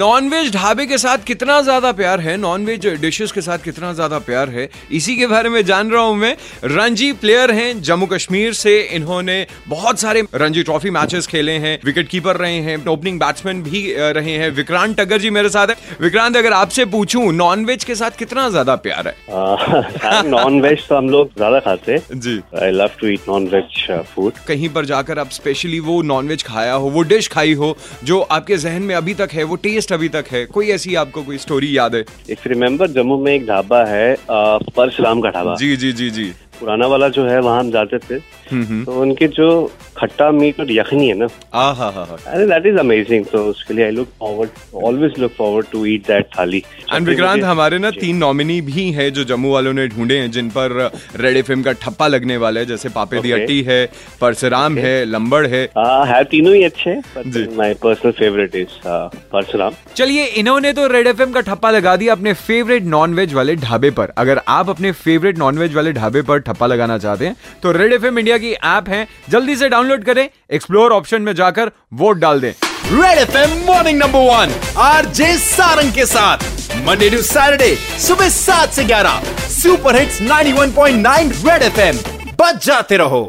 Nonveg ढाबे के साथ कितना ज़्यादा प्यार है? नॉनवेज डिशेस के साथ कितना ज़्यादा प्यार है? इसी के बारे में जान रहा हूँ मैं। रणजी प्लेयर हैं जम्मू कश्मीर से। इन्होंने बहुत सारे रणजी ट्रॉफी मैचेस खेले हैं विकेट कीपर रहे हैं ओपनिंग बैट्समैन भी रहे हैं। विक्रांत टगर जी मेरे साथ है। विक्रांत अगर आपसे पूछूँ नॉनवेज के साथ कितना ज़्यादा प्यार है? नॉन वेज तो हम लोग ज़्यादा खाते हैं। जी। I love to eat non veg food कहीं पर जाकर आप स्पेशली वो नॉनवेज खाया हो वो डिश खाई हो जो आपके जहन में अभी तक है वो टेस्ट अभी तक है? कोई ऐसी आपको कोई स्टोरी याद है? इफ़ रिमेम्बर जम्मू में एक ढाबा है परशुराम का ढाबा। जी जी जी जी। पुराना वाला जो है वहाँ हम जाते थे। तो उनकी जो खट्टा मीट और यखनी है ना हा हा हा। अरे दैट इज़ अमेजिंग तो उसके लिए I look forward always look forward to eat that thali and Vikrant हमारे ना तीन नॉमिनी भी हैं जो जम्मू वालों ने ढूंढे हैं जिन पर रेड एफएम का ठप्पा लगने वाला है जैसे पापे दी अट्टी है परसराम है लंबड़ है। हाँ तीनों ही अच्छे। My personal favourite is Parshuram. चलिए इन्होंने तो रेड एफएम का ठप्पा लगा दिया अपने फेवरेट नॉनवेज वाले ढाबे पर। अगर आप अपने फेवरेट नॉनवेज वाले ढाबे पर ठप्पा लगाना चाहते हैं। तो रेड एफएम इंडिया की ऐप है। जल्दी से डाउनलोड करें एक्सप्लोर ऑप्शन में जाकर वोट डाल दें। Red FM morning number one R J Sarang के साथ। मंडे टू सैटरडे सुबह सात से ग्यारह। सुपर हिट्स 91.9 रेड एफएम बच जाते रहो।